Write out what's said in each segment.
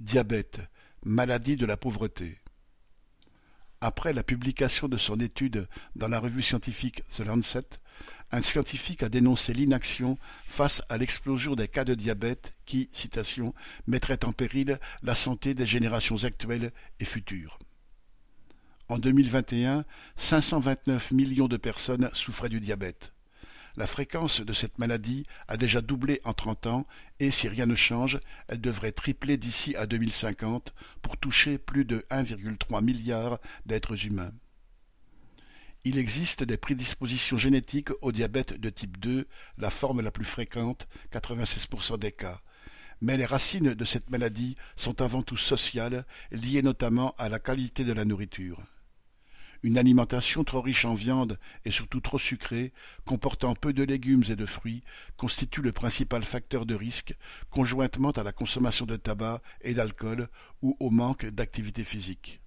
Diabète, maladie de la pauvreté. Après la publication de son étude dans la revue scientifique The Lancet, un scientifique a dénoncé l'inaction face à l'explosion des cas de diabète qui, citation, mettrait en péril la santé des générations actuelles et futures. En 2021, 529 millions de personnes souffraient du diabète. La fréquence de cette maladie a déjà doublé en trente ans et, si rien ne change, elle devrait tripler d'ici à 2050 pour toucher plus de 1,3 milliard d'êtres humains. Il existe des prédispositions génétiques au diabète de type 2, la forme la plus fréquente, 96% des cas. Mais les racines de cette maladie sont avant tout sociales, liées notamment à la qualité de la nourriture. Une alimentation trop riche en viande et surtout trop sucrée, comportant peu de légumes et de fruits, constitue le principal facteur de risque, conjointement à la consommation de tabac et d'alcool ou au manque d'activité physique.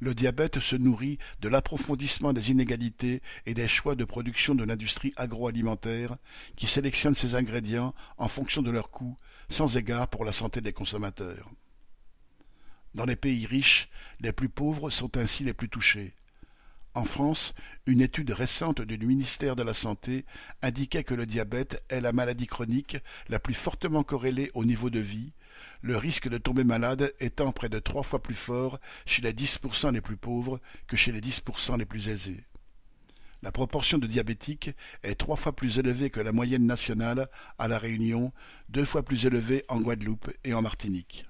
Le diabète se nourrit de l'approfondissement des inégalités et des choix de production de l'industrie agroalimentaire qui sélectionne ses ingrédients en fonction de leur coût, sans égard pour la santé des consommateurs. Dans les pays riches, les plus pauvres sont ainsi les plus touchés. En France, une étude récente du ministère de la Santé indiquait que le diabète est la maladie chronique la plus fortement corrélée au niveau de vie, le risque de tomber malade étant près de trois fois plus fort chez les 10% les plus pauvres que chez les 10% les plus aisés. La proportion de diabétiques est trois fois plus élevée que la moyenne nationale à La Réunion, deux fois plus élevée en Guadeloupe et en Martinique.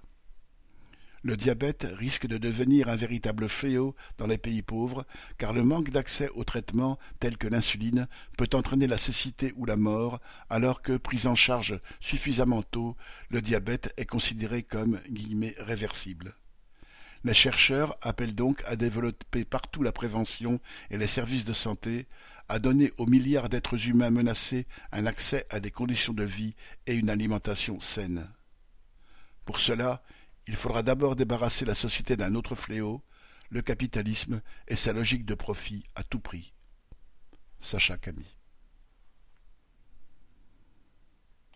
Le diabète risque de devenir un véritable fléau dans les pays pauvres, car le manque d'accès aux traitements tels que l'insuline peut entraîner la cécité ou la mort, alors que, pris en charge suffisamment tôt, le diabète est considéré comme « réversible ». Les chercheurs appellent donc à développer partout la prévention et les services de santé, à donner aux milliards d'êtres humains menacés un accès à des conditions de vie et une alimentation saine. Pour cela, il faudra d'abord débarrasser la société d'un autre fléau, le capitalisme et sa logique de profit à tout prix. Sacha Camille